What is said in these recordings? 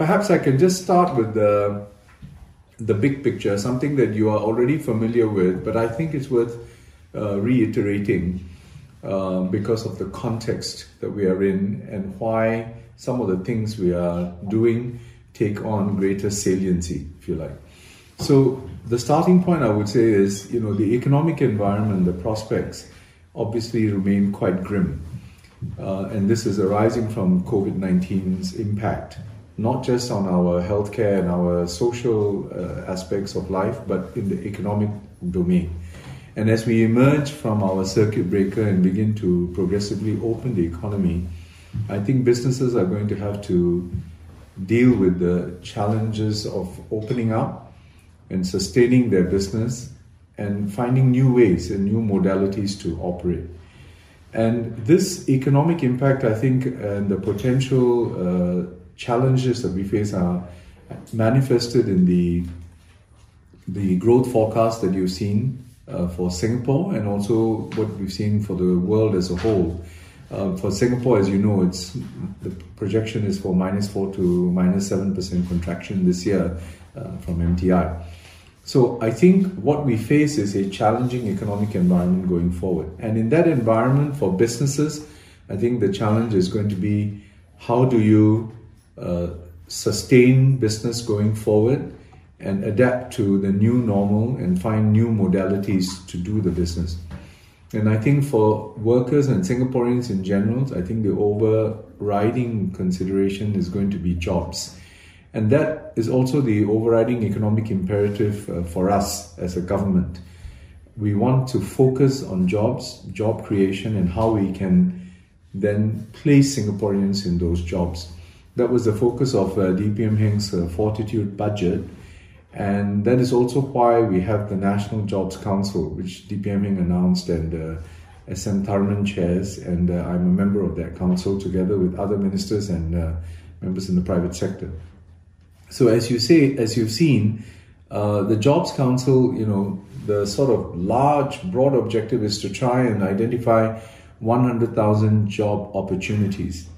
perhaps I can just start with the the big picture, something that you are already familiar with, but I think it's worth uh, reiterating uh, because of the context that we are in and why some of the things we are doing take on greater saliency, if you like. So the starting point I would say is, you know, the economic environment, the prospects, obviously remain quite grim, uh, and this is arising from COVID 19's impact, not just on our healthcare and our social uh, aspects of life, but in the economic domain. And as we emerge from our circuit breaker and begin to progressively open the economy, I think businesses are going to have to deal with the challenges of opening up and sustaining their business and finding new ways and new modalities to operate. And this economic impact, I think, and the potential uh, challenges that we face are manifested in the the growth forecast that you've seen uh, for Singapore and also what we've seen for the world as a whole. Uh, for Singapore, as you know, it's the projection is for minus four to minus seven percent contraction this year uh, from MTI. So I think what we face is a challenging economic environment going forward, and in that environment for businesses, I think the challenge is going to be how do you sustain business going forward and adapt to the new normal and find new modalities to do the business. And I think for workers and Singaporeans in general, I think the overriding consideration is going to be jobs. And that is also the overriding economic imperative uh, for us as a government. We want to focus on jobs, job creation, and how we can then place Singaporeans in those jobs. That was the focus of uh, DPM Heng's uh, Fortitude budget. And that is also why we have the National Jobs Council, which DPM Heng announced and uh, SM Tharman chairs, and uh, I'm a member of that council together with other ministers and uh, members in the private sector. So as you say, as you've seen, uh, the Jobs Council, you know, the sort of large, broad objective is to try and identify 100,000 job opportunities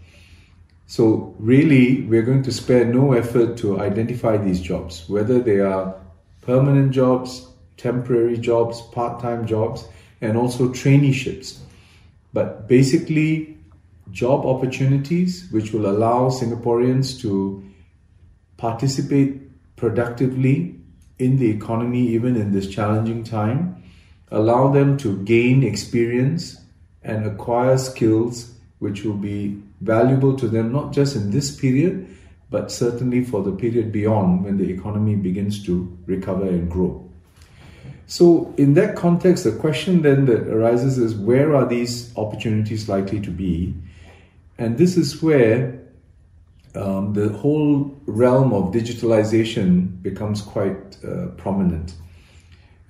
so, really, we're going to spare no effort to identify these jobs, whether they are permanent jobs, temporary jobs, part time jobs, and also traineeships. But basically, job opportunities which will allow Singaporeans to participate productively in the economy, even in this challenging time, allow them to gain experience and acquire skills which will be valuable to them, not just in this period, but certainly for the period beyond when the economy begins to recover and grow. So, in that context, the question then that arises is where are these opportunities likely to be? And this is where um, the whole realm of digitalization becomes quite uh, prominent.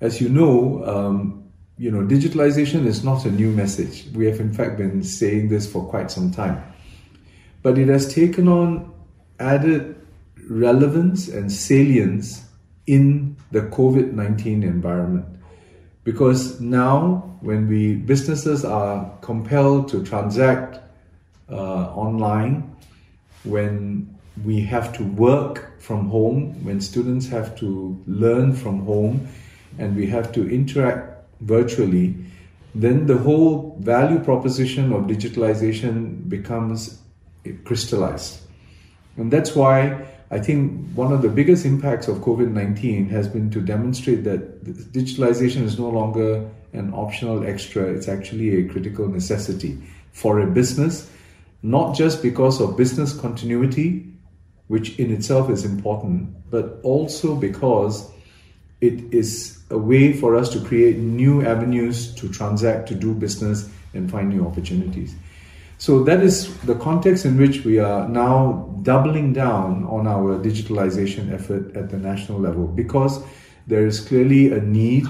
As you know, um, you know, digitalization is not a new message. We have, in fact, been saying this for quite some time. But it has taken on added relevance and salience in the COVID 19 environment. Because now, when we businesses are compelled to transact uh, online, when we have to work from home, when students have to learn from home, and we have to interact virtually, then the whole value proposition of digitalization becomes crystallized. And that's why I think one of the biggest impacts of COVID 19 has been to demonstrate that digitalization is no longer an optional extra, it's actually a critical necessity for a business, not just because of business continuity, which in itself is important, but also because it is a way for us to create new avenues to transact, to do business, and find new opportunities. So that is the context in which we are now doubling down on our digitalization effort at the national level because there is clearly a need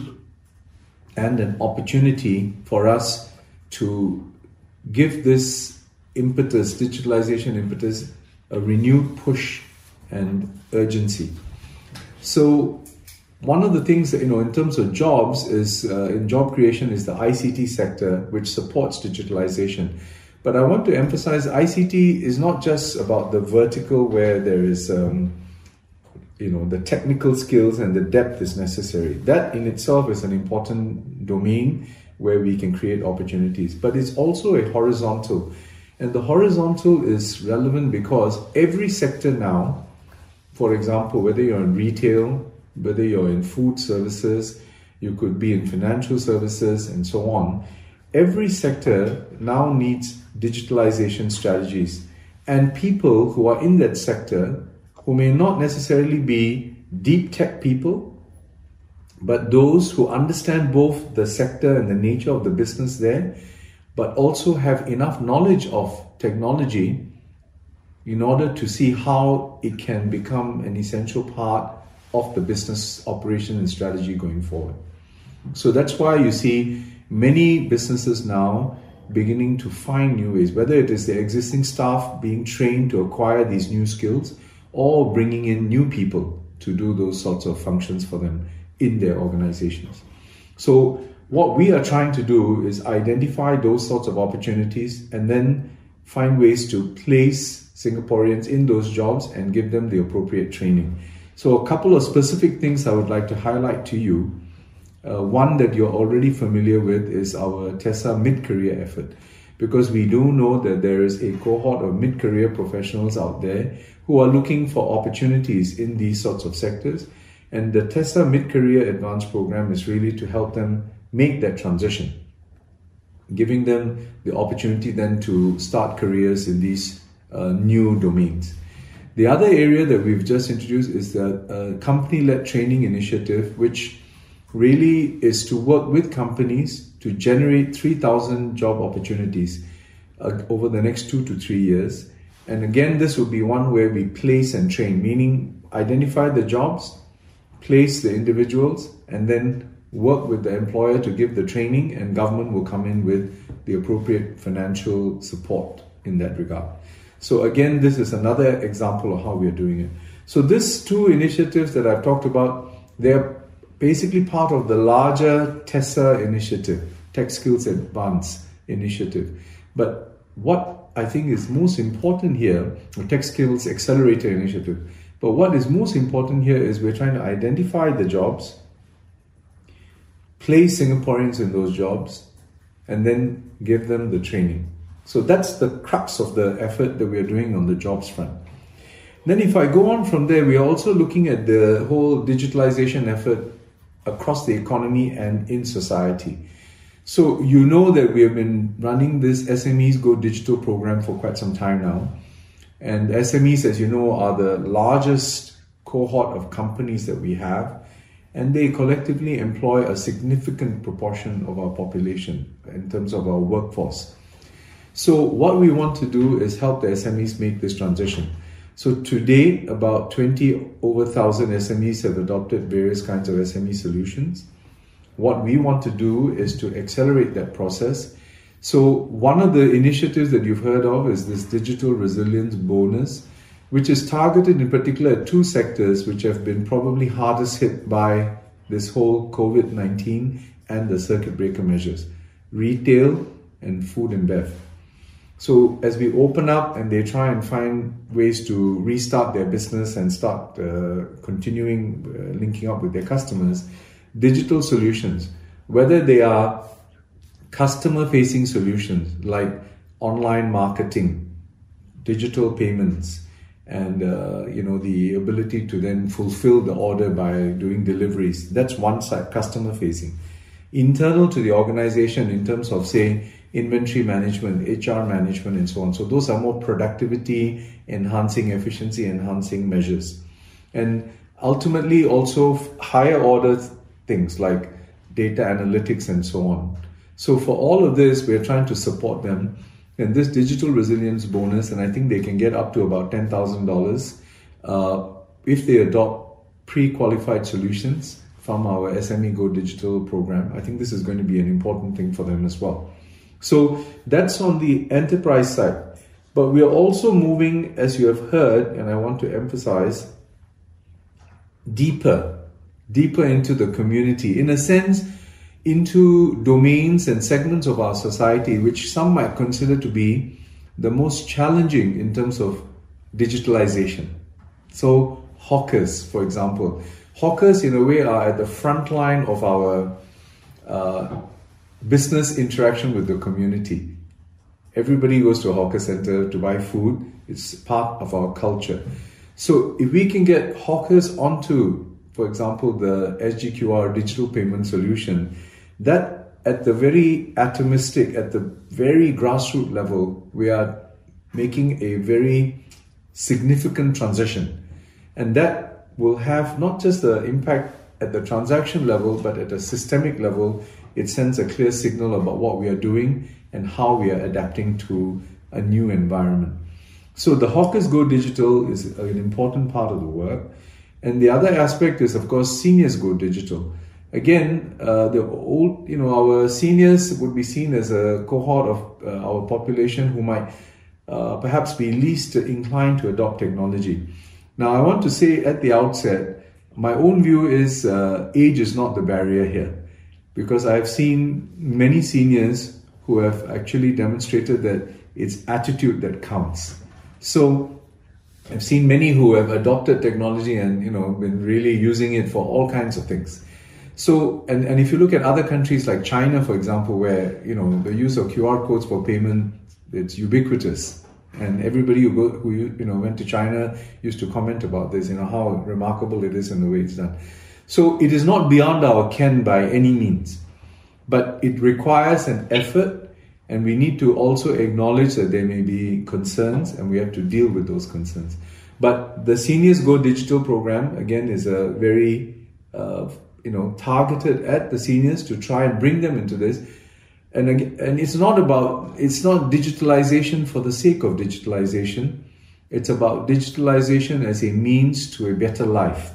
and an opportunity for us to give this impetus, digitalization impetus, a renewed push and urgency. So one of the things that, you know, in terms of jobs, is uh, in job creation, is the ICT sector, which supports digitalization. But I want to emphasize ICT is not just about the vertical where there is, um, you know, the technical skills and the depth is necessary. That in itself is an important domain where we can create opportunities. But it's also a horizontal. And the horizontal is relevant because every sector now, for example, whether you're in retail, whether you're in food services, you could be in financial services, and so on, every sector now needs digitalization strategies. And people who are in that sector, who may not necessarily be deep tech people, but those who understand both the sector and the nature of the business there, but also have enough knowledge of technology in order to see how it can become an essential part of the business operation and strategy going forward. So that's why you see many businesses now beginning to find new ways, whether it is the existing staff being trained to acquire these new skills or bringing in new people to do those sorts of functions for them in their organizations. So, what we are trying to do is identify those sorts of opportunities and then find ways to place Singaporeans in those jobs and give them the appropriate training. So, a couple of specific things I would like to highlight to you uh, one that you're already familiar with is our TESA mid career effort, because we do know that there is a cohort of mid career professionals out there who are looking for opportunities in these sorts of sectors. And the TESA mid career advanced program is really to help them make that transition, giving them the opportunity then to start careers in these uh, new domains. The other area that we've just introduced is the uh, company led training initiative, which really is to work with companies to generate 3,000 job opportunities uh, over the next two to three years. And again, this will be one where we place and train, meaning identify the jobs, place the individuals, and then work with the employer to give the training, and government will come in with the appropriate financial support in that regard. So, again, this is another example of how we are doing it. So, these two initiatives that I've talked about, they're basically part of the larger TESA initiative, Tech Skills Advance initiative. But what I think is most important here, the Tech Skills Accelerator initiative, but what is most important here is we're trying to identify the jobs, place Singaporeans in those jobs, and then give them the training. So that's the crux of the effort that we are doing on the jobs front. Then, if I go on from there, we are also looking at the whole digitalization effort across the economy and in society. So you know that we have been running this SMEs Go Digital program for quite some time now. And SMEs, as you know, are the largest cohort of companies that we have. And they collectively employ a significant proportion of our population in terms of our workforce. So, what we want to do is help the SMEs make this transition. So today, about 20 over 1,000 SMEs have adopted various kinds of SME solutions. What we want to do is to accelerate that process. So one of the initiatives that you've heard of is this digital resilience bonus, which is targeted in particular at two sectors which have been probably hardest hit by this whole COVID-19 and the circuit breaker measures, retail and food and bev. So as we open up and they try and find ways to restart their business and start uh, continuing uh, linking up with their customers, digital solutions, whether they are customer facing solutions like online marketing, digital payments, and uh, you know the ability to then fulfill the order by doing deliveries. That's one side, customer facing. Internal to the organization in terms of say inventory management, HR management, and so on. So those are more productivity enhancing, efficiency enhancing measures. And ultimately, also higher order things like data analytics and so on. So for all of this, we're trying to support them. And this digital resilience bonus, and I think they can get up to about $10,000 uh, if they adopt pre-qualified solutions from our SME Go Digital program. I think this is going to be an important thing for them as well. So that's on the enterprise side. But we are also moving, as you have heard, and I want to emphasize, deeper, deeper into the community. In a sense, into domains and segments of our society which some might consider to be the most challenging in terms of digitalization. So, hawkers, for example, hawkers in a way are at the front line of our uh, business interaction with the community. Everybody goes to a hawker center to buy food, it's part of our culture. So, if we can get hawkers onto, for example, the SGQR digital payment solution, that at the very atomistic, at the very grassroots level, we are making a very significant transition. And that will have not just the impact at the transaction level, but at a systemic level, it sends a clear signal about what we are doing and how we are adapting to a new environment. So the Hawkers Go Digital is an important part of the work. And the other aspect is, of course, Seniors Go Digital. Again, uh, the old, you know, our seniors would be seen as a cohort of uh, our population who might uh, perhaps be least inclined to adopt technology. Now, I want to say at the outset, my own view is uh, age is not the barrier here, because I've seen many seniors who have actually demonstrated that it's attitude that counts. So, I've seen many who have adopted technology and you know been really using it for all kinds of things. So, and, and if you look at other countries like China, for example, where, you know, the use of QR codes for payment, it's ubiquitous. And everybody who, go, who you know went to China used to comment about this, you know, how remarkable it is in the way it's done. So it is not beyond our ken by any means, but it requires an effort, and we need to also acknowledge that there may be concerns, and we have to deal with those concerns. But the Seniors Go Digital program again is a very uh, you know targeted at the seniors to try and bring them into this. And and it's not about it's not digitalization for the sake of digitalization. It's about digitalization as a means to a better life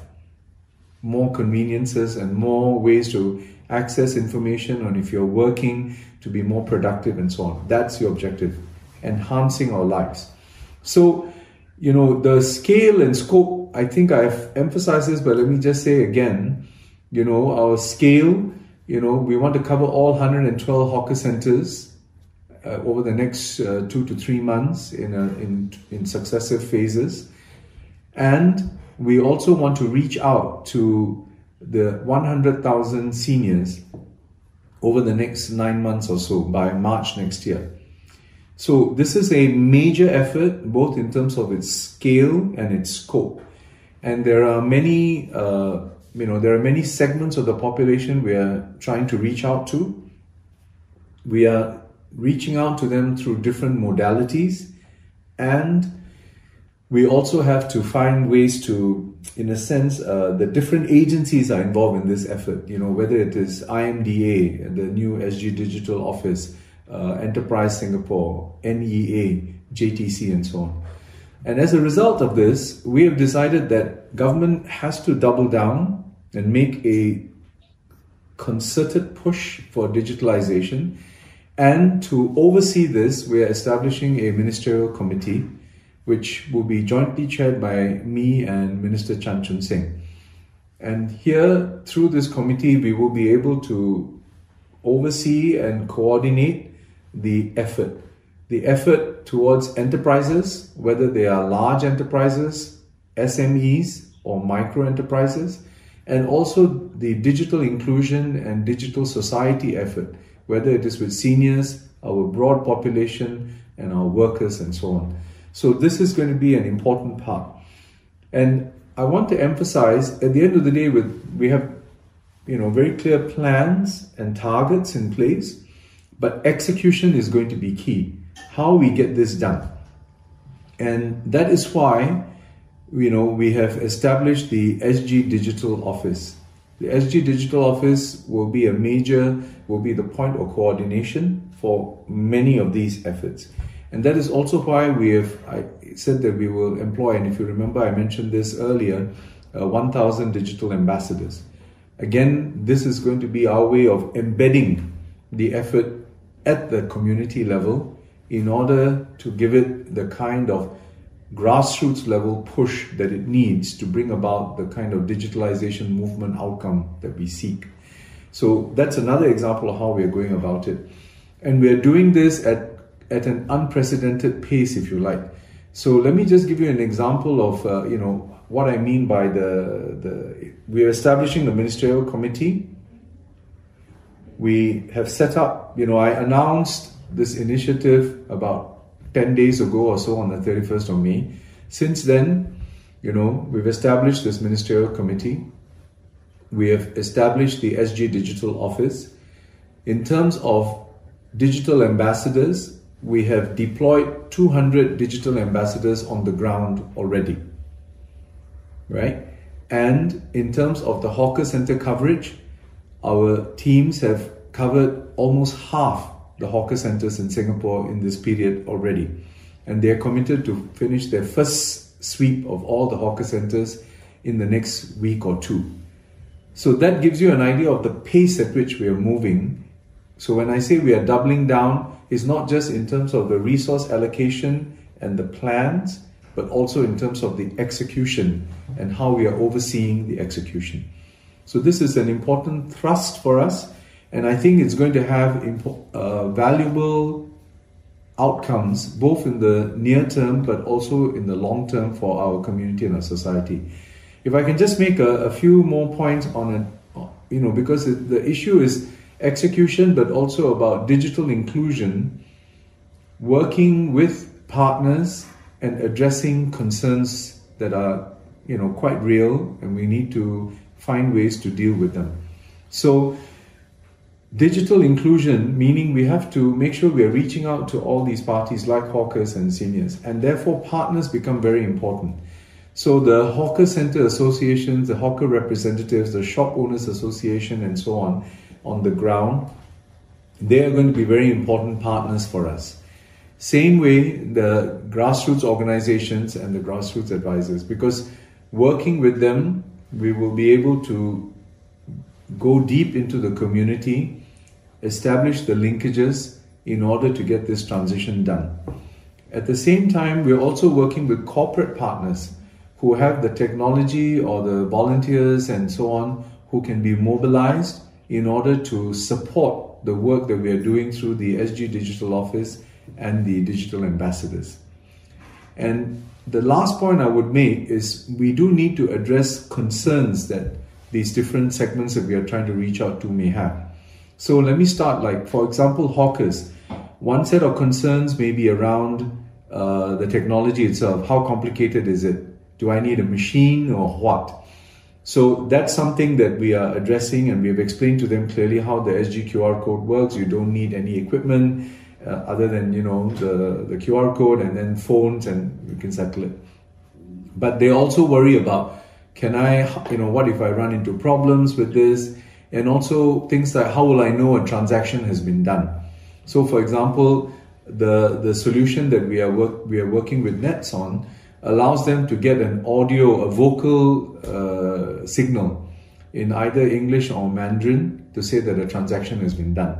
more conveniences and more ways to access information and if you're working to be more productive and so on that's your objective enhancing our lives so you know the scale and scope i think i've emphasized this but let me just say again you know, our scale, you know, we want to cover all 112 hawker centers uh, over the next uh, two to three months in, a, in, in successive phases. And we also want to reach out to the 100,000 seniors over the next nine months or so by March next year. So, this is a major effort, both in terms of its scale and its scope. And there are many uh, you know, there are many segments of the population we are trying to reach out to. We are reaching out to them through different modalities, and we also have to find ways to, in a sense, uh, the different agencies are involved in this effort. You know, whether it is IMDA, the new SG Digital Office, uh, Enterprise Singapore, NEA, JTC, and so on. And as a result of this, we have decided that government has to double down and make a concerted push for digitalization. And to oversee this, we are establishing a ministerial committee, which will be jointly chaired by me and Minister Chan Chun Sing. And here, through this committee, we will be able to oversee and coordinate the effort. The effort towards enterprises, whether they are large enterprises, SMEs, or micro enterprises, and also the digital inclusion and digital society effort, whether it is with seniors, our broad population, and our workers, and so on. So, this is going to be an important part. And I want to emphasize at the end of the day, with we have you know very clear plans and targets in place, but execution is going to be key. How we get this done. And that is why you know, we have established the SG Digital Office. The SG Digital Office will be a major, will be the point of coordination for many of these efforts. And that is also why we have I said that we will employ, and if you remember, I mentioned this earlier, uh, 1,000 digital ambassadors. Again, this is going to be our way of embedding the effort at the community level in order to give it the kind of grassroots level push that it needs to bring about the kind of digitalization movement outcome that we seek. So that's another example of how we are going about it. And we are doing this at at an unprecedented pace, if you like. So let me just give you an example of uh, you know what I mean by the the we are establishing the ministerial committee. We have set up, you know, I announced this initiative about 10 days ago or so on the 31st of May. Since then, you know, we've established this ministerial committee. We have established the SG Digital Office. In terms of digital ambassadors, we have deployed 200 digital ambassadors on the ground already. Right? And in terms of the hawker center coverage, our teams have covered almost half the hawker centers in Singapore in this period already. And they are committed to finish their first sweep of all the hawker centers in the next week or two. So that gives you an idea of the pace at which we are moving. So when I say we are doubling down, it's not just in terms of the resource allocation and the plans, but also in terms of the execution and how we are overseeing the execution. So this is an important thrust for us, and I think it's going to have uh, valuable outcomes both in the near term but also in the long term for our community and our society. If I can just make a, a few more points on it, you know, because the issue is execution, but also about digital inclusion, working with partners and addressing concerns that are, you know, quite real, and we need to find ways to deal with them. So, digital inclusion meaning we have to make sure we are reaching out to all these parties like hawkers and seniors, and therefore partners become very important. So the hawker center associations, the hawker representatives, the shop owners association, and so on, on the ground, they are going to be very important partners for us. Same way, the grassroots organizations and the grassroots advisors, because working with them, we will be able to go deep into the community, establish the linkages in order to get this transition done. At the same time, we're also working with corporate partners who have the technology or the volunteers and so on who can be mobilized in order to support the work that we are doing through the SG Digital Office and the digital ambassadors. And the last point I would make is we do need to address concerns that these different segments that we are trying to reach out to may have. So let me start like, for example, hawkers. One set of concerns may be around uh, the technology itself. How complicated is it? Do I need a machine or what? So that's something that we are addressing, and we have explained to them clearly how the SGQR code works. You don't need any equipment uh, other than you know the, the QR code and then phones and you can settle it. But they also worry about can I you know what if I run into problems with this and also things like how will I know a transaction has been done. So for example, the the solution that we are work, we are working with Nets on allows them to get an audio, a vocal uh, signal in either English or Mandarin to say that a transaction has been done.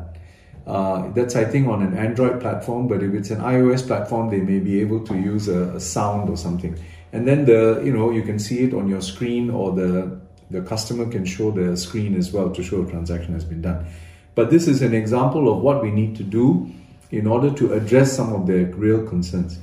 Uh, that's I think on an Android platform, but if it's an iOS platform, they may be able to use a, a, sound or something. And then the you know you can see it on your screen, or the the customer can show the screen as well to show a transaction has been done. But this is an example of what we need to do in order to address some of their real concerns.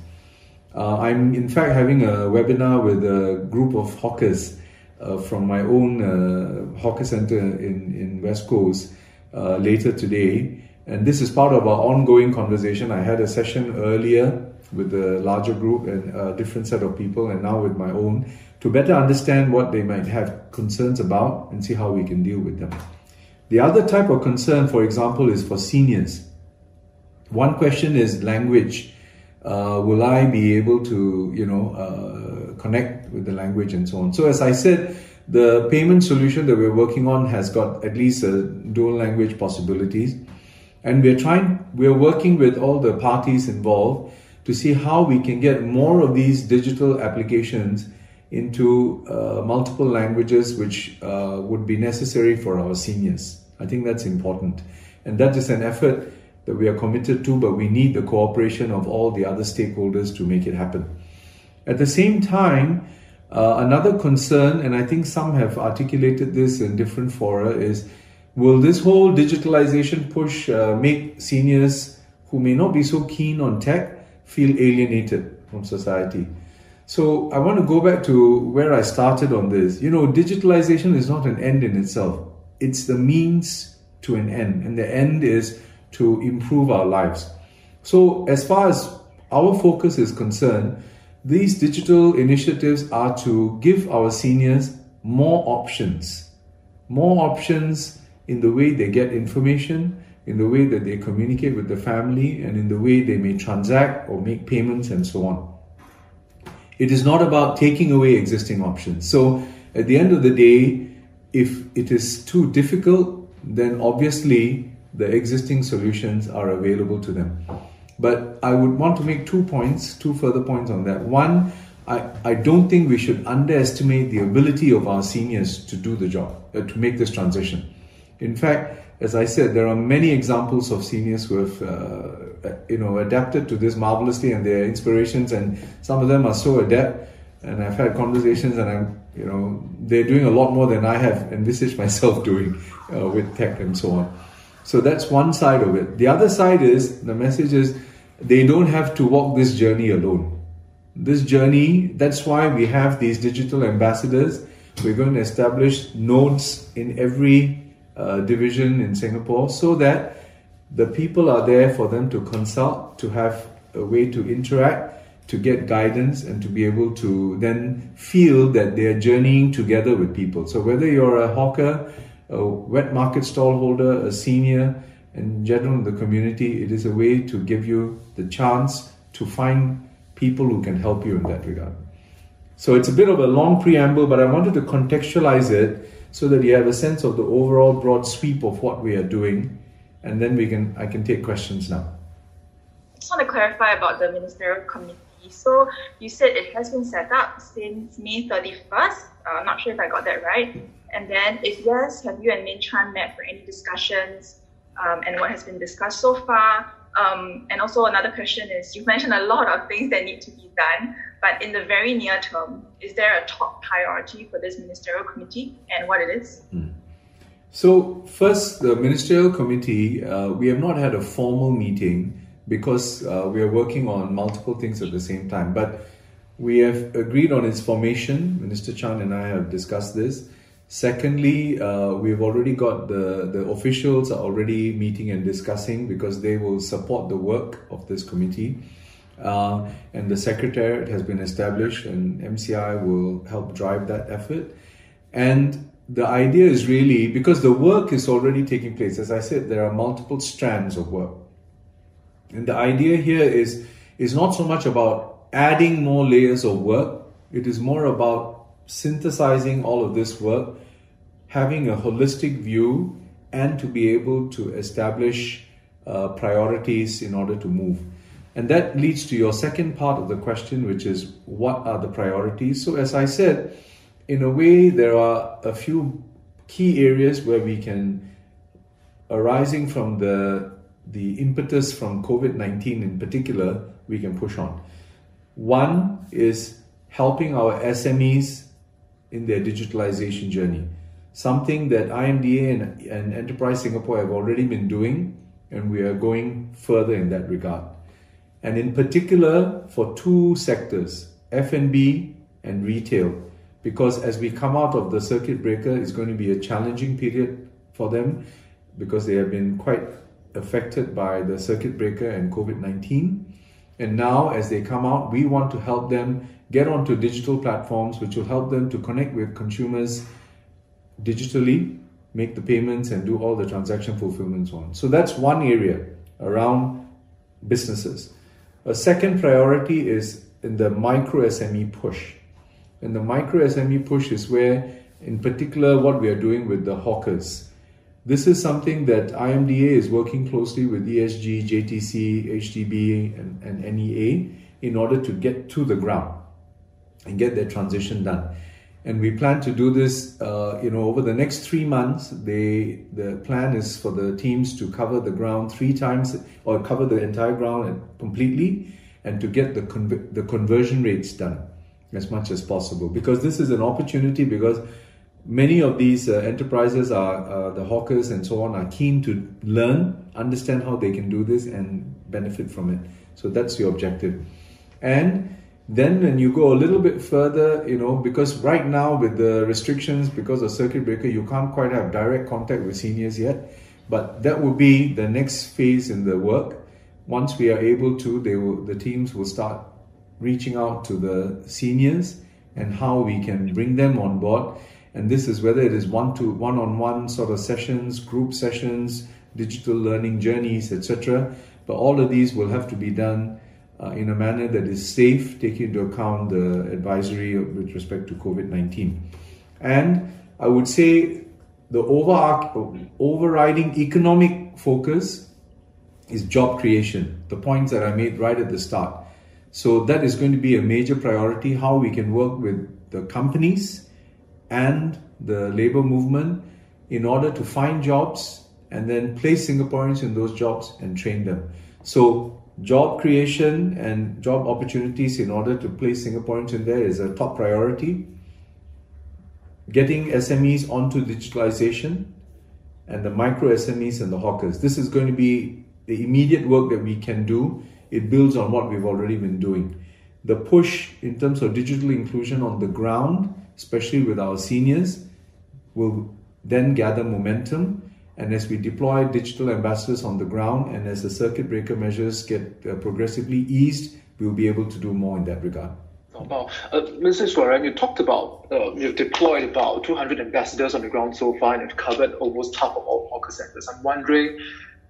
Uh, I'm in fact having a webinar with a group of hawkers uh, from my own uh, hawker center in, in West Coast uh, later today and this is part of our ongoing conversation. I had a session earlier with a larger group and a different set of people, and now with my own, to better understand what they might have concerns about and see how we can deal with them. The other type of concern, for example, is for seniors. One question is language. Uh, will I be able to, you know, uh, connect with the language and so on? So, as I said, the payment solution that we're working on has got at least a dual language possibilities. And we're trying we're working with all the parties involved to see how we can get more of these digital applications into uh, multiple languages which uh, would be necessary for our seniors. I think that's important. And that is an effort that we are committed to but we need the cooperation of all the other stakeholders to make it happen at the same time uh, another concern and i think some have articulated this in different fora is Will this whole digitalization push uh, make seniors who may not be so keen on tech feel alienated from society. So I want to go back to where I started on this. You know, digitalization is not an end in itself. It's the means to an end. And the end is to improve our lives. So as far as our focus is concerned, these digital initiatives are to give our seniors more options, more options in the way they get information, in the way that they communicate with the family, and in the way they may transact or make payments and so on. It is not about taking away existing options. So at the end of the day, if it is too difficult, then obviously the existing solutions are available to them. But I would want to make two points, two further points on that. One, I, I don't think we should underestimate the ability of our seniors to do the job, uh, to make this transition. In fact, as I said, there are many examples of seniors who have, uh, you know, adapted to this marvelously, and their inspirations, and some of them are so adept. And I've had conversations, and I'm, you know, they're doing a lot more than I have envisaged myself doing uh, with tech and so on. So that's one side of it. The other side is the message is they don't have to walk this journey alone. This journey, that's why we have these digital ambassadors. We're going to establish nodes in every uh, division in Singapore so that the people are there for them to consult, to have a way to interact, to get guidance, and to be able to then feel that they are journeying together with people. So whether you're a hawker, a wet market stall holder, a senior, in general in the community, it is a way to give you the chance to find people who can help you in that regard. So it's a bit of a long preamble, but I wanted to contextualize it so that you have a sense of the overall broad sweep of what we are doing, and then we can I can take questions now. I just want to clarify about the ministerial committee. So you said it has been set up since May 31st. Uh, I'm not sure if I got that right. And then, if yes, have you and Min Chan met for any discussions um, and what has been discussed so far? Um, and also, another question is you've mentioned a lot of things that need to be done, but in the very near term, is there a top priority for this ministerial committee and what it is? Mm. So, first, the ministerial committee, uh, we have not had a formal meeting because uh, we are working on multiple things at the same time. But we have agreed on its formation. Minister Chan and I have discussed this. Secondly, uh, we've already got the, the officials are already meeting and discussing because they will support the work of this committee. Uh, and the secretariat has been established, and MCI will help drive that effort. And the idea is really because the work is already taking place. As I said, there are multiple strands of work. And the idea here is, is not so much about adding more layers of work, it is more about synthesizing all of this work, having a holistic view, and to be able to establish uh, priorities in order to move. And that leads to your second part of the question, which is what are the priorities? So, as I said, in a way, there are a few key areas where we can, arising from the, the impetus from COVID 19 in particular, we can push on. One is helping our SMEs in their digitalization journey. Something that IMDA and, and Enterprise Singapore have already been doing, and we are going further in that regard. And in particular for two sectors, F&B and retail, because as we come out of the circuit breaker, it's going to be a challenging period for them because they have been quite affected by the circuit breaker and COVID 19. And now, as they come out, we want to help them get onto digital platforms which will help them to connect with consumers digitally, make the payments, and do all the transaction fulfillment so on. So that's one area around businesses. A second priority is in the micro SME push. And the micro SME push is where, in particular, what we are doing with the hawkers. This is something that IMDA is working closely with ESG, JTC, HDB, and, and NEA in order to get to the ground and get their transition done. And we plan to do this, uh, you know, over the next three months. They the plan is for the teams to cover the ground three times or cover the entire ground completely, and to get the the conversion rates done as much as possible. Because this is an opportunity. Because many of these uh, enterprises are uh, the hawkers and so on are keen to learn, understand how they can do this, and benefit from it. So that's the objective. And then when you go a little bit further, you know, because right now with the restrictions, because of circuit breaker, you can't quite have direct contact with seniors yet. But that will be the next phase in the work. Once we are able to, they will, the teams will start reaching out to the seniors and how we can bring them on board. And this is whether it is one to one on one sort of sessions, group sessions, digital learning journeys, etc. But all of these will have to be done uh, in a manner that is safe, taking into account the advisory with respect to COVID 19. And I would say the overriding economic focus is job creation, the points that I made right at the start. So that is going to be a major priority how we can work with the companies and the labor movement in order to find jobs and then place Singaporeans in those jobs and train them. So job creation and job opportunities in order to place Singaporeans in there is a top priority. Getting SMEs onto digitalization and the micro SMEs and the hawkers. This is going to be the immediate work that we can do it builds on what we've already been doing. The push in terms of digital inclusion on the ground, especially with our seniors, will then gather momentum. And as we deploy digital ambassadors on the ground and as the circuit breaker measures get uh, progressively eased, we'll be able to do more in that regard. About uh, Mr. Iswaran, you talked about uh, you've deployed about 200 ambassadors on the ground so far and have covered almost half of all hawker centers. I'm wondering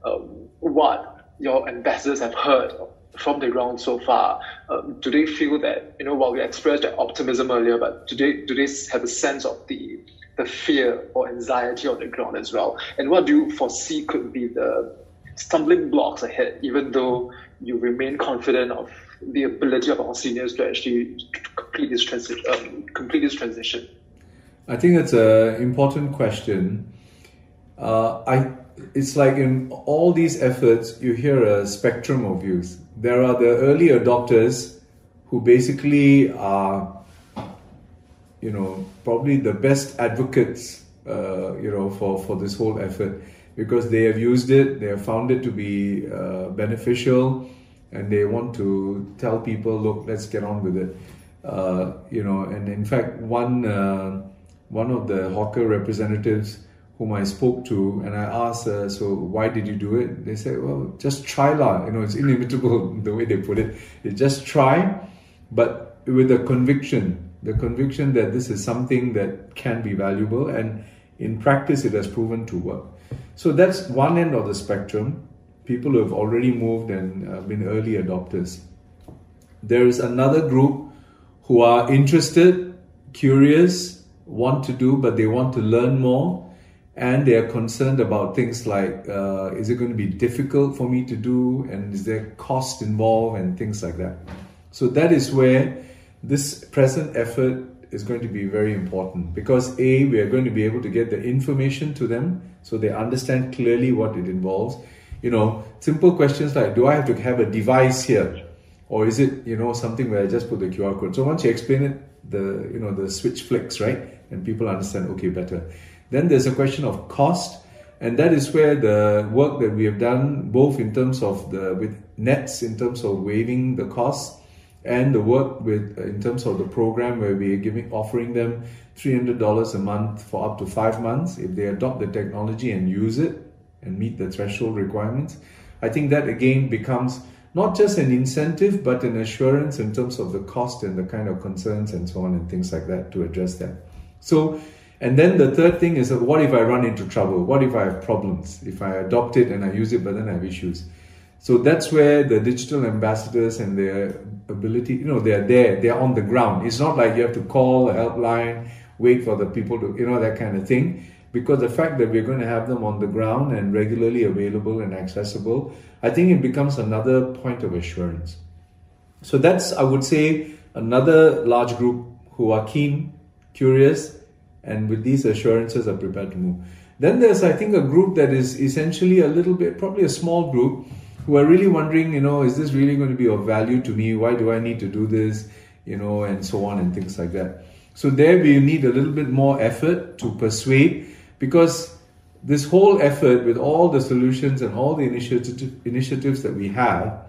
um, what your ambassadors have heard from the ground so far? Um, do they feel that you know while we expressed that optimism earlier, but do they do they have a sense of the the fear or anxiety on the ground as well? And what do you foresee could be the stumbling blocks ahead, even though you remain confident of the ability of our seniors to actually complete this transition? Um, complete this transition. I think that's an important question. Uh, I it's like in all these efforts, you hear a spectrum of views. There are the early adopters who basically are, you know, probably the best advocates, uh, you know, for, for this whole effort because they have used it, they have found it to be uh, beneficial, and they want to tell people, look, let's get on with it. Uh, you know, and in fact, one uh, one of the hawker representatives whom I spoke to, and I asked, uh, so why did you do it? They said, well, just try lah. You know, it's inimitable the way they put it. It's just try, but with a conviction, the conviction that this is something that can be valuable, and in practice, it has proven to work. So that's one end of the spectrum. People who have already moved and uh, been early adopters. There is another group who are interested, curious, want to do, but they want to learn more and they are concerned about things like uh, is it going to be difficult for me to do? And is there cost involved? And things like that. So that is where this present effort is going to be very important. Because a we are going to be able to get the information to them so they understand clearly what it involves. You know simple questions like do i have to have a device here? Or is it you know something where i just put the qr code? So once you explain it the you know the switch flicks right? And people understand okay better then there's a question of cost, and that is where the work that we have done, both in terms of the with Nets, in terms of waiving the costs, and the work with uh, in terms of the program where we are giving offering them $300 a month for up to five months if they adopt the technology and use it and meet the threshold requirements. I think that again becomes not just an incentive but an assurance in terms of the cost and the kind of concerns and so on and things like that to address that. So and then the third thing is uh, what if I run into trouble? What if I have problems? If I adopt it and I use it, but then I have issues. So that's where the digital ambassadors and their ability, you know, they're there, they're on the ground. It's not like you have to call a helpline, wait for the people to, you know, that kind of thing. Because the fact that we're going to have them on the ground and regularly available and accessible, I think it becomes another point of assurance. So that's, I would say, another large group who are keen, curious, and with these assurances are prepared to move. Then there's, I think, a group that is essentially a little bit, probably a small group, who are really wondering, you know, is this really going to be of value to me? Why do I need to do this? You know, and so on and things like that. So there we need a little bit more effort to persuade because this whole effort with all the solutions and all the initiative, initiatives that we have,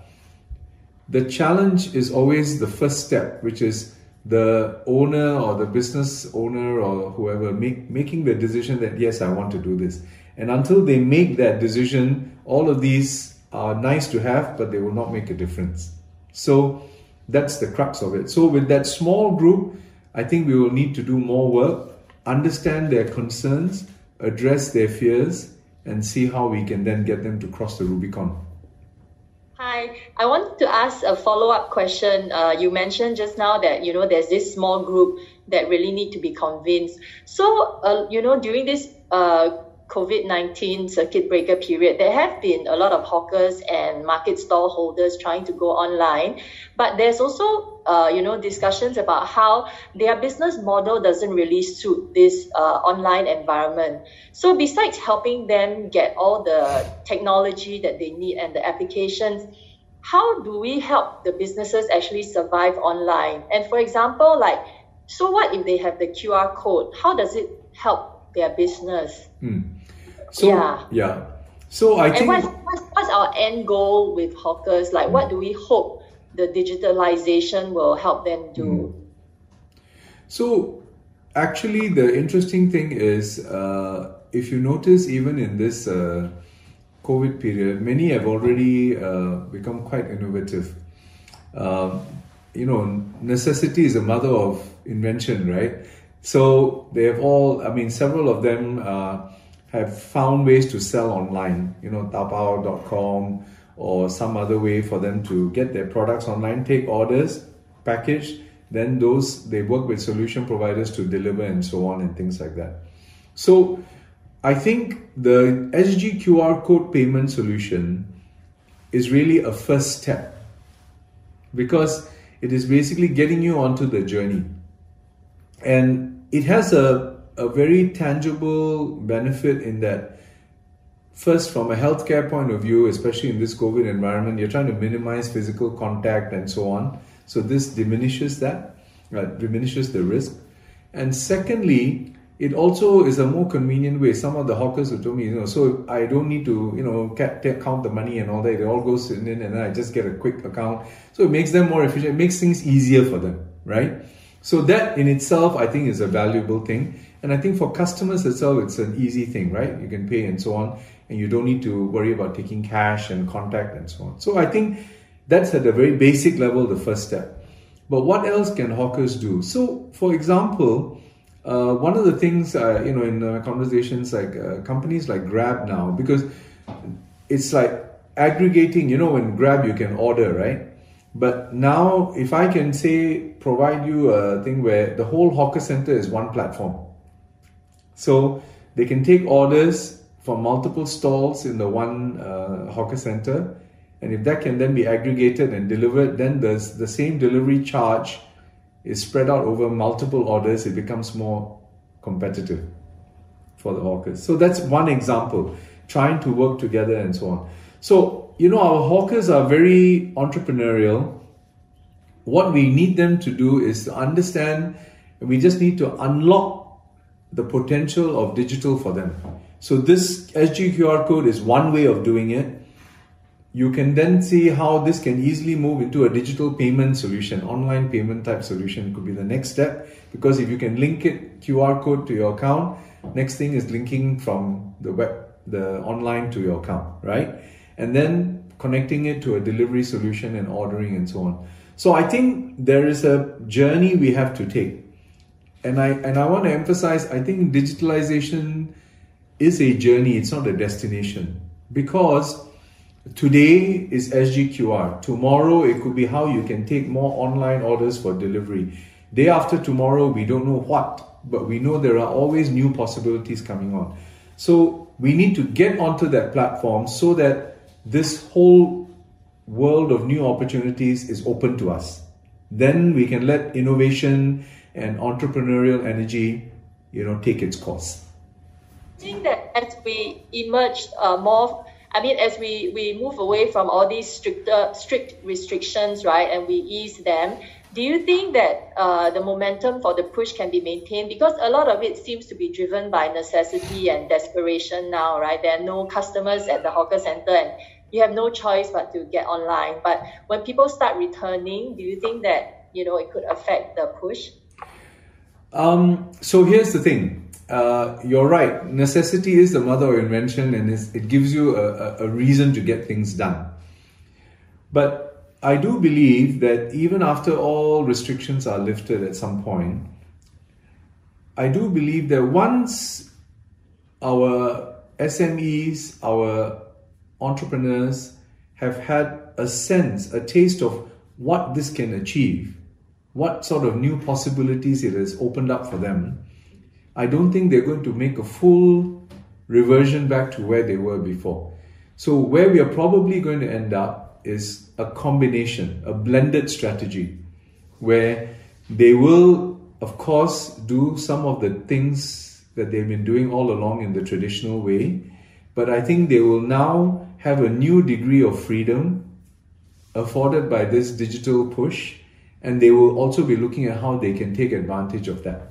the challenge is always the first step, which is the owner or the business owner or whoever make, making the decision that yes, I want to do this. And until they make that decision, all of these are nice to have, but they will not make a difference. So that's the crux of it. So with that small group, I think we will need to do more work, understand their concerns, address their fears, and see how we can then get them to cross the Rubicon. Hi, I want to ask a follow-up question. Uh, you mentioned just now that you know there's this small group that really need to be convinced. So, uh, you know, during this uh, COVID 19 circuit breaker period, there have been a lot of hawkers and market stall holders trying to go online. But there's also, uh, you know, discussions about how their business model doesn't really suit this uh, online environment. So, besides helping them get all the technology that they need and the applications, how do we help the businesses actually survive online? And for example, like, so what if they have the QR code? How does it help their business? Hmm. So yeah. yeah. So I and think what's, what's, what's our end goal with hawkers? Like, what do we hope the digitalization will help them do? Mm. So actually, the interesting thing is, uh, if you notice, even in this uh, COVID period, many have already uh, become quite innovative. Um, you know, necessity is the mother of invention, right? So they have all, I mean, several of them uh, have found ways to sell online, you know, Taobao.com or some other way for them to get their products online, take orders, package, then those they work with solution providers to deliver and so on and things like that. So I think the SG QR code payment solution is really a first step because it is basically getting you onto the journey. And it has a a very tangible benefit in that first from a healthcare point of view especially in this covid environment you're trying to minimize physical contact and so on so this diminishes that uh, diminishes the risk and secondly it also is a more convenient way some of the hawkers have told me you know so i don't need to you know count the money and all that it all goes in and then i just get a quick account so it makes them more efficient it makes things easier for them right so that in itself i think is a valuable thing and I think for customers itself, it's an easy thing, right? You can pay and so on, and you don't need to worry about taking cash and contact and so on. So I think that's at a very basic level the first step. But what else can hawkers do? So, for example, uh, one of the things uh, you know in uh, conversations like uh, companies like Grab now, because it's like aggregating. You know, when Grab you can order, right? But now, if I can say provide you a thing where the whole hawker center is one platform, so they can take orders from multiple stalls in the one uh, hawker center. And if that can then be aggregated and delivered, then there's the same delivery charge is spread out over multiple orders. It becomes more competitive for the hawkers. So that's one example, trying to work together and so on. So, you know, our hawkers are very entrepreneurial. What we need them to do is to understand, we just need to unlock the potential of digital for them. So this SGQR code is one way of doing it. You can then see how this can easily move into a digital payment solution, online payment type solution could be the next step because if you can link it QR code to your account, next thing is linking from the web, the online to your account, right? And then connecting it to a delivery solution and ordering and so on. So I think there is a journey we have to take and I and I want to emphasize I think digitalization is a journey it's not a destination because today is SGQR tomorrow it could be how you can take more online orders for delivery. Day after tomorrow we don't know what but we know there are always new possibilities coming on. So we need to get onto that platform so that this whole world of new opportunities is open to us. Then we can let innovation and entrepreneurial energy, you know, take its course. I think that as we emerge uh, more, I mean, as we, we move away from all these stricter, strict restrictions, right, and we ease them, do you think that uh, the momentum for the push can be maintained? Because a lot of it seems to be driven by necessity and desperation now, right? There are no customers at the hawker center and you have no choice but to get online. But when people start returning, do you think that you know it could affect the push? Um, so here's the thing. Uh, you're right. Necessity is the mother of invention, and it gives you a, a, a reason to get things done. But I do believe that even after all restrictions are lifted at some point, I do believe that once our SMEs, our entrepreneurs have had a sense, a taste of what this can achieve, what sort of new possibilities it has opened up for them, I don't think they're going to make a full reversion back to where they were before. So, where we are probably going to end up is a combination, a blended strategy where they will, of course, do some of the things that they've been doing all along in the traditional way, but I think they will now have a new degree of freedom afforded by this digital push, and they will also be looking at how they can take advantage of that.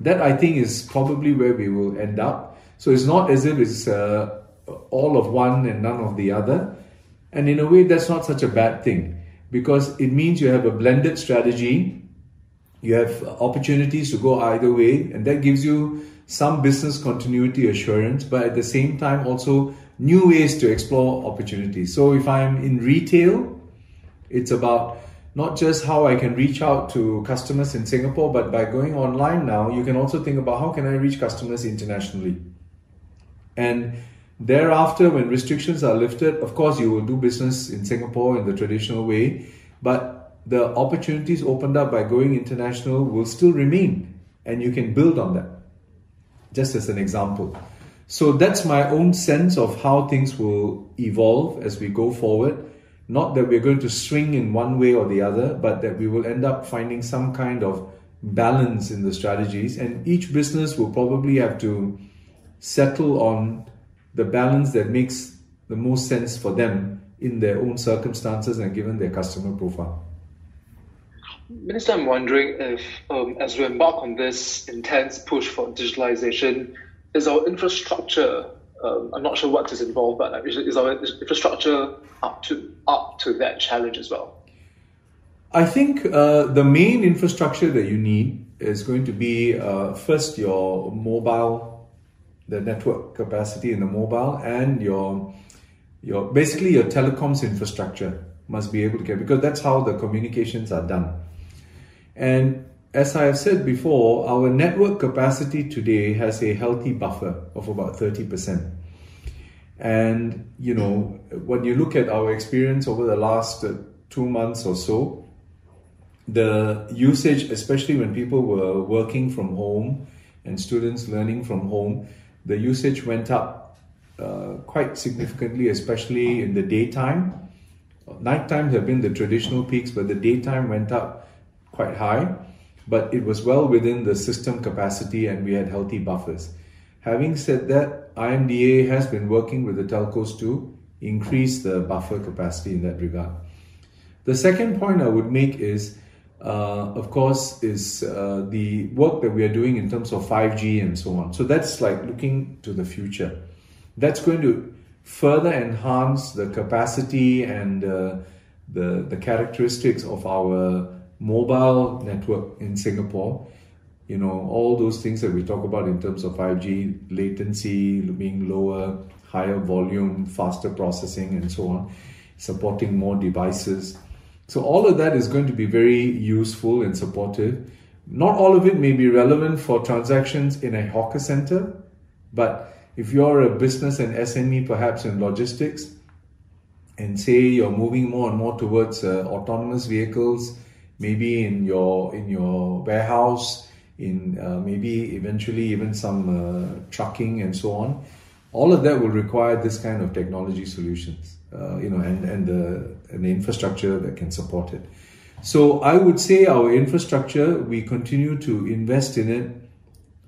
That I think is probably where we will end up. So it's not as if it's uh, all of one and none of the other and in a way, that's not such a bad thing because it means you have a blended strategy, you have opportunities to go either way, and that gives you some business continuity assurance, but at the same time, also new ways to explore opportunities. So if I'm in retail, it's about not just how I can reach out to customers in Singapore, but by going online now, you can also think about how can I reach customers internationally. And Thereafter, when restrictions are lifted, of course, you will do business in Singapore in the traditional way, but the opportunities opened up by going international will still remain, and you can build on that. Just as an example. So that's my own sense of how things will evolve as we go forward. Not that we're going to swing in one way or the other, but that we will end up finding some kind of balance in the strategies, and each business will probably have to settle on the balance that makes the most sense for them in their own circumstances and given their customer profile. Minister, I'm wondering if, um, as we embark on this intense push for digitalization, is our infrastructure, um, I'm not sure what is involved, but is our infrastructure up to up to that challenge as well? I think uh, the main infrastructure that you need is going to be uh, first your mobile the network capacity in the mobile and your your basically your telecoms infrastructure must be able to get because that's how the communications are done. And as I have said before, our network capacity today has a healthy buffer of about 30%. And you know, when you look at our experience over the last uh, two months or so, the usage, especially when people were working from home and students learning from home, the usage went up uh, quite significantly, especially in the daytime. Night times have been the traditional peaks, but the daytime went up quite high. But it was well within the system capacity and we had healthy buffers. Having said that, IMDA has been working with the telcos to increase the buffer capacity in that regard. The second point I would make is uh, of course, is uh, the work that we are doing in terms of 5G and so on. So that's like looking to the future. That's going to further enhance the capacity and uh, the, the characteristics of our mobile network in Singapore. You know, all those things that we talk about in terms of 5G, latency being lower, higher volume, faster processing, and so on, supporting more devices so all of that is going to be very useful and supportive. Not all of it may be relevant for transactions in a hawker center, but if you're a business and SME, perhaps in logistics, and say you're moving more and more towards uh, autonomous vehicles, maybe in your in your warehouse, in uh, maybe eventually even some uh, trucking and so on, all of that will require this kind of technology solutions uh, you know, and, and, the, and the infrastructure that can support it. So I would say our infrastructure, we continue to invest in it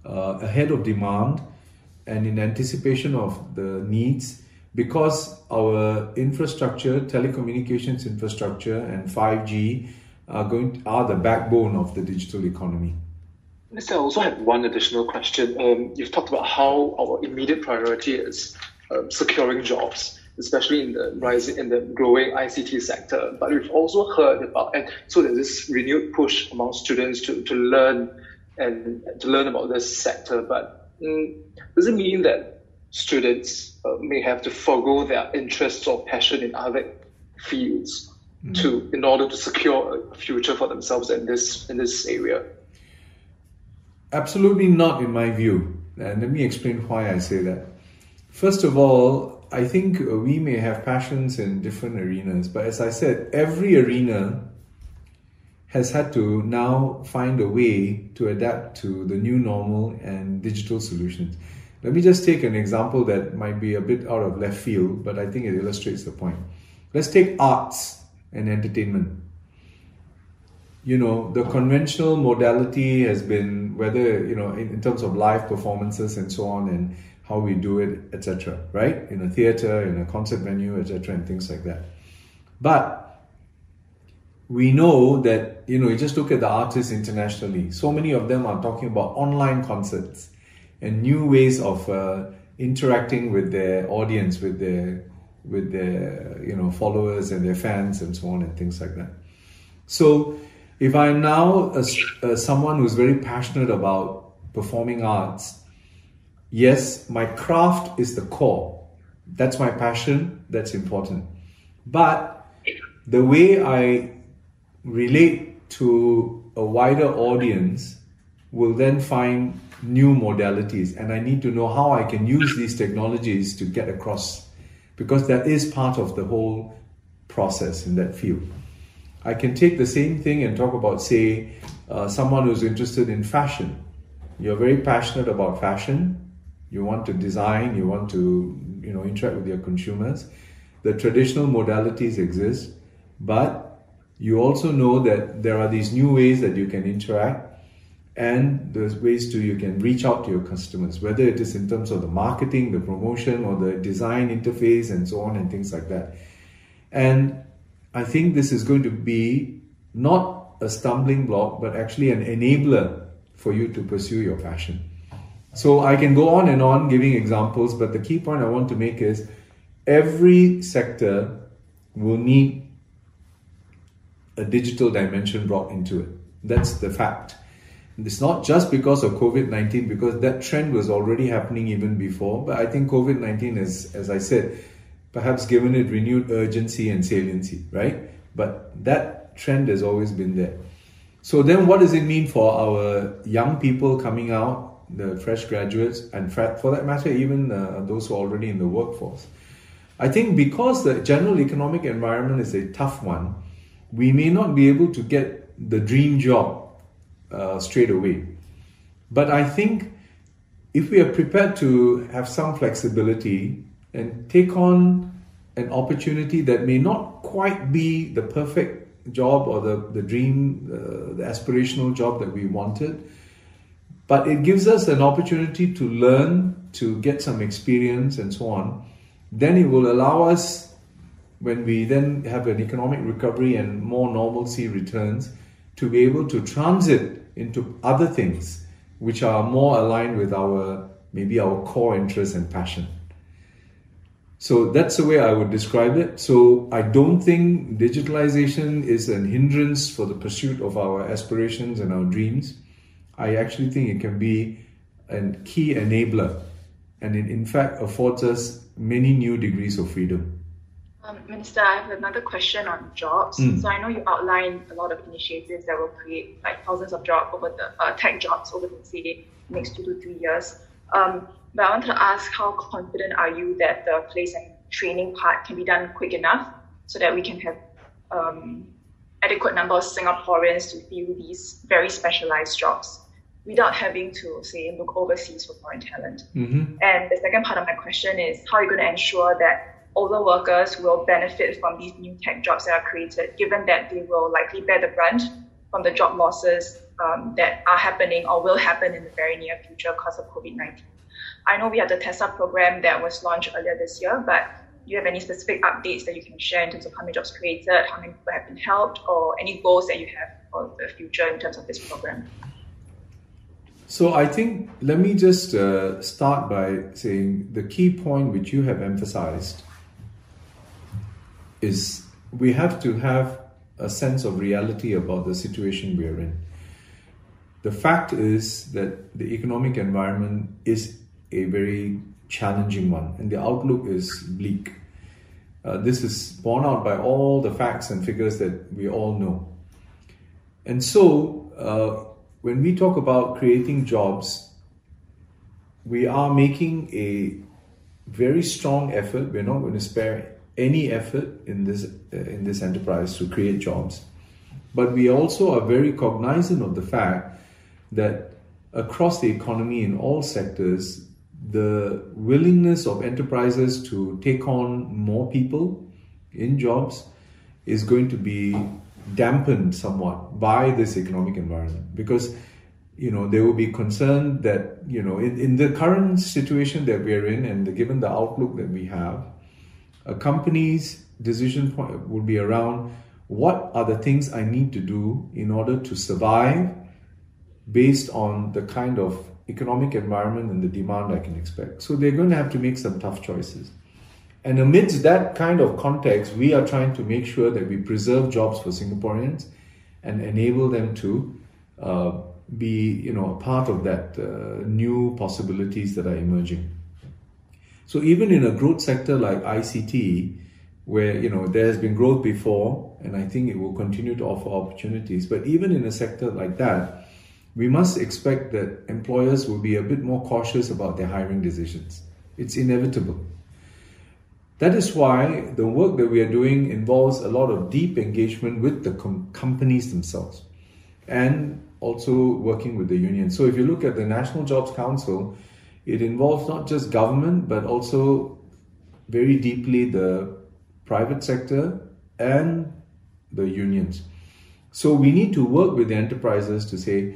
uh, ahead of demand and in anticipation of the needs because our infrastructure, telecommunications infrastructure, and 5G are going to, are the backbone of the digital economy. Mr. I also have one additional question. Um, you've talked about how our immediate priority is um, securing jobs, especially in the rising in the growing ICT sector. But we've also heard about and so there's this renewed push among students to, to learn and to learn about this sector. But mm, does it mean that students uh, may have to forego their interests or passion in other fields mm. to in order to secure a future for themselves in this in this area? Absolutely not, in my view. And let me explain why I say that. First of all, I think we may have passions in different arenas, but as I said, every arena has had to now find a way to adapt to the new normal and digital solutions. Let me just take an example that might be a bit out of left field, but I think it illustrates the point. Let's take arts and entertainment you know, the conventional modality has been whether, you know, in, in terms of live performances and so on and how we do it, etc., right? In a theater, in a concert venue, etc., and things like that. But we know that, you know, you just look at the artists internationally, so many of them are talking about online concerts and new ways of uh, interacting with their audience, with their with their you know followers and their fans and so on and things like that. So if I'm now a, a, someone who's very passionate about performing arts, yes, my craft is the core. That's my passion. That's important. But the way I relate to a wider audience will then find new modalities and I need to know how I can use these technologies to get across because that is part of the whole process in that field. I can take the same thing and talk about, say, uh, someone who's interested in fashion. You're very passionate about fashion. You want to design. You want to, you know, interact with your consumers. The traditional modalities exist, but you also know that there are these new ways that you can interact and there's ways to you can reach out to your customers whether it is in terms of the marketing the promotion or the design interface and so on and things like that and I think this is going to be not a stumbling block, but actually an enabler for you to pursue your passion. So I can go on and on giving examples, but the key point I want to make is every sector will need a digital dimension brought into it. That's the fact. It's not just because of COVID 19, because that trend was already happening even before. But I think COVID 19 is, as I said, perhaps given it renewed urgency and saliency, right? But that trend has always been there. So then, what does it mean for our young people coming out, the fresh graduates, and for that matter, even uh, those who are already in the workforce? I think because the general economic environment is a tough one, we may not be able to get the dream job uh, straight away. But I think if we are prepared to have some flexibility and take on an opportunity that may not quite be the perfect job or the, the dream, uh, the aspirational job that we wanted. But it gives us an opportunity to learn, to get some experience, and so on. Then it will allow us, when we then have an economic recovery and more normalcy returns, to be able to transit into other things which are more aligned with our maybe our core interests and passion. So that's the way I would describe it. So I don't think digitalization is an hindrance for the pursuit of our aspirations and our dreams. I actually think it can be a key enabler and it in fact affords us many new degrees of freedom. Um, Minister, I have another question on jobs. Mm. So I know you outlined a lot of initiatives that will create like thousands of jobs over the uh, tech jobs over the say next two to three years. Um, but I want to ask how confident are you that the place and training part can be done quick enough so that we can have um, adequate number of Singaporeans to fill these very specialized jobs without having to say look overseas for foreign talent. Mm-hmm. And the second part of my question is how are you going to ensure that older workers will benefit from these new tech jobs that are created, given that they will likely bear the brunt from the job losses um, that are happening or will happen in the very near future because of COVID 19. I know we have the TESA program that was launched earlier this year, but do you have any specific updates that you can share in terms of how many jobs created, how many people have been helped, or any goals that you have for the future in terms of this program? So I think let me just uh, start by saying the key point which you have emphasized is we have to have a sense of reality about the situation we are in. The fact is that the economic environment is a very challenging one, and the outlook is bleak. Uh, this is borne out by all the facts and figures that we all know. And so, uh, when we talk about creating jobs, we are making a very strong effort. We're not going to spare any effort in this uh, in this enterprise to create jobs, but we also are very cognizant of the fact that across the economy in all sectors, the willingness of enterprises to take on more people in jobs is going to be dampened somewhat by this economic environment. Because you know they will be concerned that you know in, in the current situation that we're in and given the outlook that we have a company's decision point will be around what are the things i need to do in order to survive based on the kind of economic environment and the demand I can expect. So they're going to have to make some tough choices. And amidst that kind of context, we are trying to make sure that we preserve jobs for Singaporeans and enable them to uh, be, you know, a part of that uh, new possibilities that are emerging. So even in a growth sector like ICT, where you know there has been growth before, and I think it will continue to offer opportunities. But even in a sector like that, we must expect that employers will be a bit more cautious about their hiring decisions. It's inevitable. That is why the work that we are doing involves a lot of deep engagement with the com- companies themselves and also working with the union. So if you look at the National Jobs Council, it involves not just government but also very deeply the private sector and the unions. So we need to work with the enterprises to say,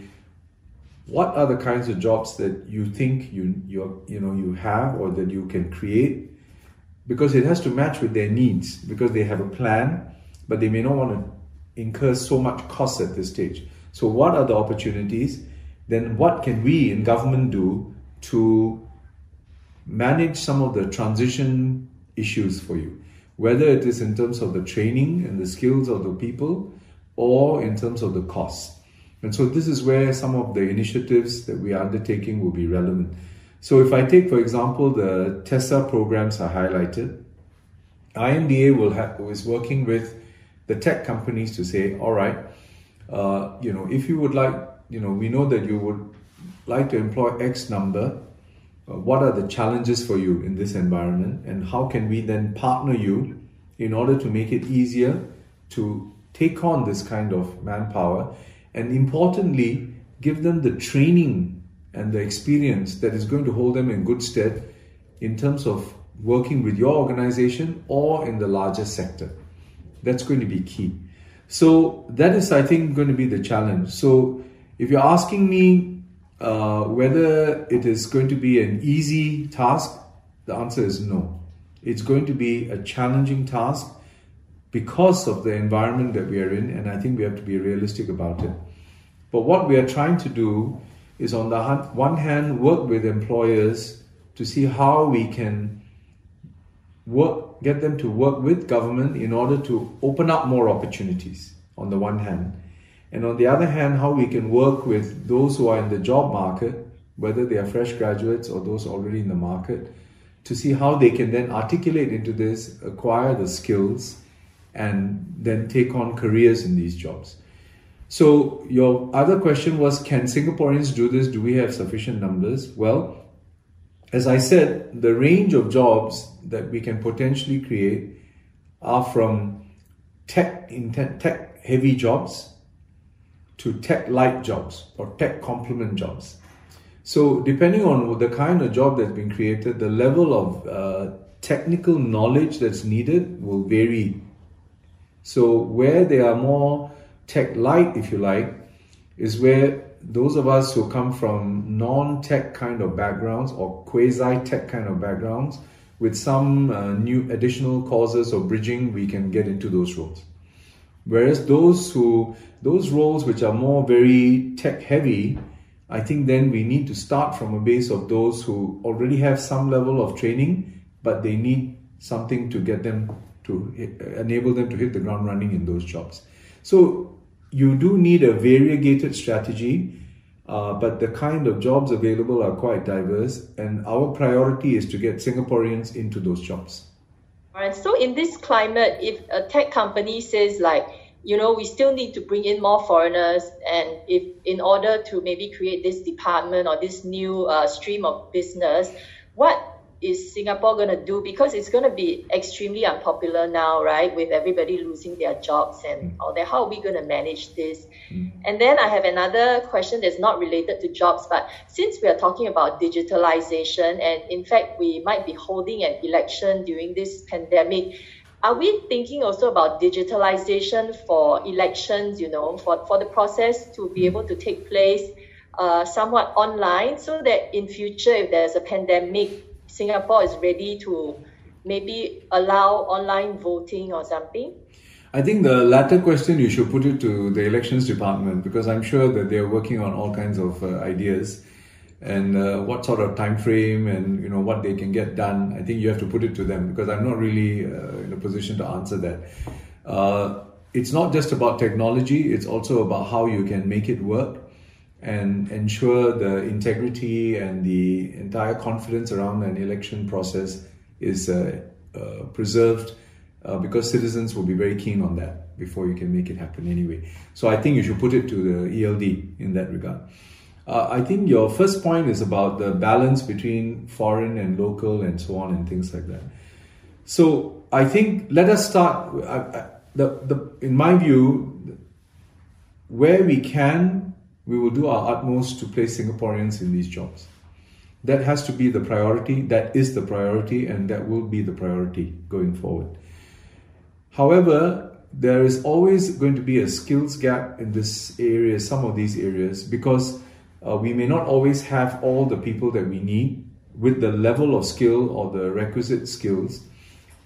what are the kinds of jobs that you think you you you know you have or that you can create? Because it has to match with their needs because they have a plan but they may not want to incur so much cost at this stage. So what are the opportunities? Then what can we in government do to manage some of the transition issues for you? Whether it is in terms of the training and the skills of the people or in terms of the costs and so this is where some of the initiatives that we are undertaking will be relevant. So if I take, for example, the TESA programs are highlighted, IMDA will is working with the tech companies to say, all right, uh, you know, if you would like, you know, we know that you would like to employ X number, uh, what are the challenges for you in this environment and how can we then partner you in order to make it easier to take on this kind of manpower and importantly, give them the training and the experience that is going to hold them in good stead in terms of working with your organization or in the larger sector. That's going to be key. So that is, I think, going to be the challenge. So if you're asking me uh, whether it is going to be an easy task, the answer is no. It's going to be a challenging task because of the environment that we are in, and I think we have to be realistic about it. But what we are trying to do is, on the one hand, work with employers to see how we can work, get them to work with government in order to open up more opportunities. On the one hand, and on the other hand, how we can work with those who are in the job market, whether they are fresh graduates or those already in the market, to see how they can then articulate into this, acquire the skills, and then take on careers in these jobs. So, your other question was can Singaporeans do this? Do we have sufficient numbers? Well, as I said, the range of jobs that we can potentially create are from tech, tech heavy jobs to tech light jobs or tech complement jobs. So, depending on the kind of job that's been created, the level of uh, technical knowledge that's needed will vary so where they are more tech light, if you like, is where those of us who come from non-tech kind of backgrounds or quasi-tech kind of backgrounds with some uh, new additional causes or bridging, we can get into those roles. Whereas those who those roles which are more very tech heavy, I think then we need to start from a base of those who already have some level of training, but they need something to get them to enable them to hit the ground running in those jobs. So you do need a variegated strategy, uh, but the kind of jobs available are quite diverse, and our priority is to get Singaporeans into those jobs. All right. So in this climate, if a tech company says like, you know, we still need to bring in more foreigners, and if in order to maybe create this department or this new uh, stream of business, what is Singapore going to do? Because it's going to be extremely unpopular now, right? With everybody losing their jobs and mm. all that. How are we going to manage this? Mm. And then I have another question that's not related to jobs, but since we are talking about digitalization, and in fact, we might be holding an election during this pandemic. Are we thinking also about digitalization for elections, you know, for, for the process to be able to take place uh, somewhat online so that in future, if there's a pandemic, Singapore is ready to maybe allow online voting or something? I think the latter question you should put it to the elections department because I'm sure that they're working on all kinds of uh, ideas and uh, what sort of time frame and you know what they can get done. I think you have to put it to them because I'm not really uh, in a position to answer that. Uh, it's not just about technology; it's also about how you can make it work and ensure the integrity and the entire confidence around an election process is uh, uh, preserved uh, because citizens will be very keen on that before you can make it happen anyway. So I think you should put it to the ELD in that regard. Uh, I think your first point is about the balance between foreign and local and so on and things like that. So I think let us start. I, I, the, the, in my view, where we can we will do our utmost to place Singaporeans in these jobs. That has to be the priority, that is the priority, and that will be the priority going forward. However, there is always going to be a skills gap in this area, some of these areas, because uh, we may not always have all the people that we need with the level of skill or the requisite skills.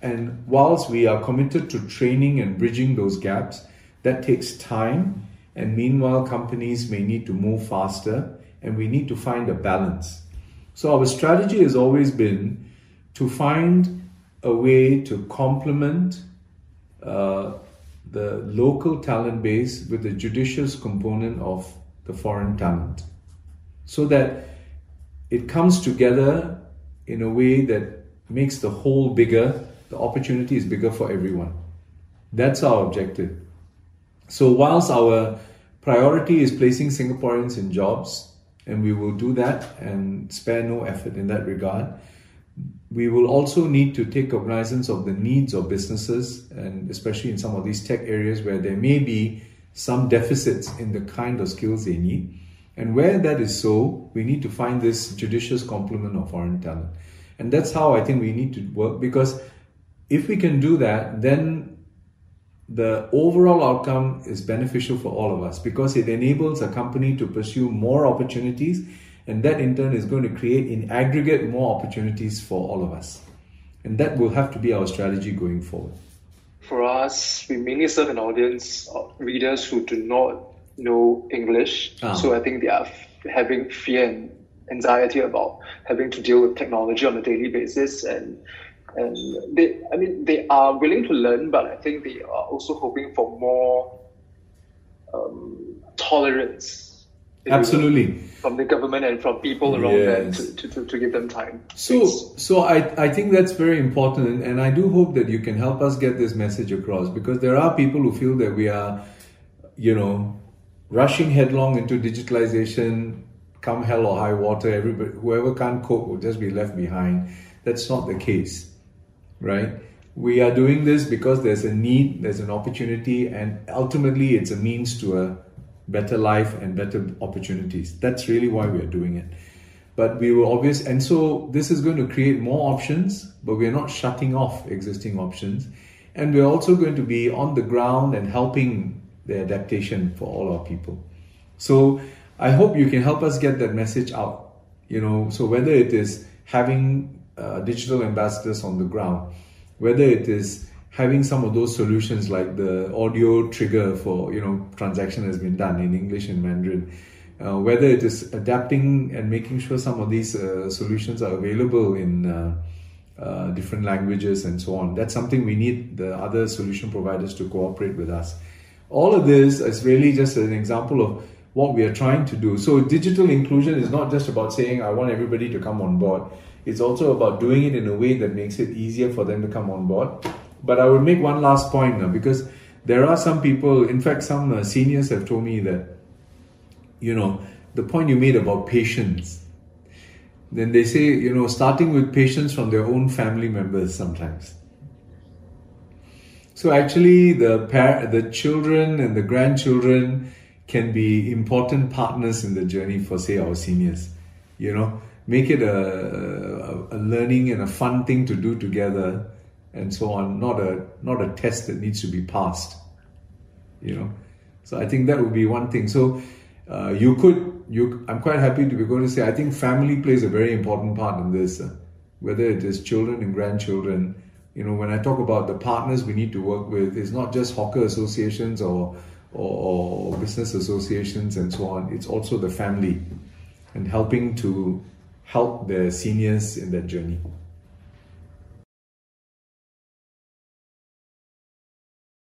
And whilst we are committed to training and bridging those gaps, that takes time and meanwhile, companies may need to move faster, and we need to find a balance. So, our strategy has always been to find a way to complement uh, the local talent base with the judicious component of the foreign talent so that it comes together in a way that makes the whole bigger, the opportunity is bigger for everyone. That's our objective. So, whilst our priority is placing Singaporeans in jobs, and we will do that and spare no effort in that regard. We will also need to take cognizance of the needs of businesses, and especially in some of these tech areas where there may be some deficits in the kind of skills they need. And where that is so, we need to find this judicious complement of foreign talent. And that's how I think we need to work because if we can do that, then the overall outcome is beneficial for all of us because it enables a company to pursue more opportunities and that in turn is going to create in aggregate more opportunities for all of us. And that will have to be our strategy going forward. For us we mainly serve an audience of readers who do not know english. Ah. so i think they are having fear and anxiety about having to deal with technology on a daily basis and and they i mean they are willing to learn but i think they are also hoping for more um, tolerance. absolutely. From the government and from people around yes. them to, to, to, give them time. So so I, I think that's very important and i do hope that you can help us get this message across because there are people who feel that we are you know rushing headlong into digitalization come hell or high water everybody whoever can't cope will just be left behind. That's not the case right? We are doing this because there's a need, there's an opportunity, and ultimately it's a means to a better life and better opportunities. That's really why we are doing it. But we will obvious, and so this is going to create more options, but we're not shutting off existing options. And we're also going to be on the ground and helping the adaptation for all our people. So I hope you can help us get that message out. You know, so whether it is having uh, digital ambassadors on the ground, whether it is having some of those solutions like the audio trigger for you know transaction has been done in English and Mandarin, uh, whether it is adapting and making sure some of these uh, solutions are available in uh, uh, different languages and so on. That's something we need the other solution providers to cooperate with us. All of this is really just an example of what we are trying to do. So digital inclusion is not just about saying I want everybody to come on board. It's also about doing it in a way that makes it easier for them to come on board but I will make one last point now because there are some people, in fact, some uh, seniors have told me that, you know, the point you made about patience. Then they say, you know, starting with patience from their own family members sometimes. So actually, the par- the children and the grandchildren can be important partners in the journey for, say, our seniors. You know, make it a, a, a learning and a fun thing to do together and so on, not a not a test that needs to be passed. You know, so I think that would be one thing. So uh, you could you I'm quite happy to be going to say I think family plays a very important part in this, uh, whether it is children and grandchildren. You know, when I talk about the partners we need to work with, it's not just hawker associations or or, or business associations and so on. It's also the family and helping to help the seniors in that journey.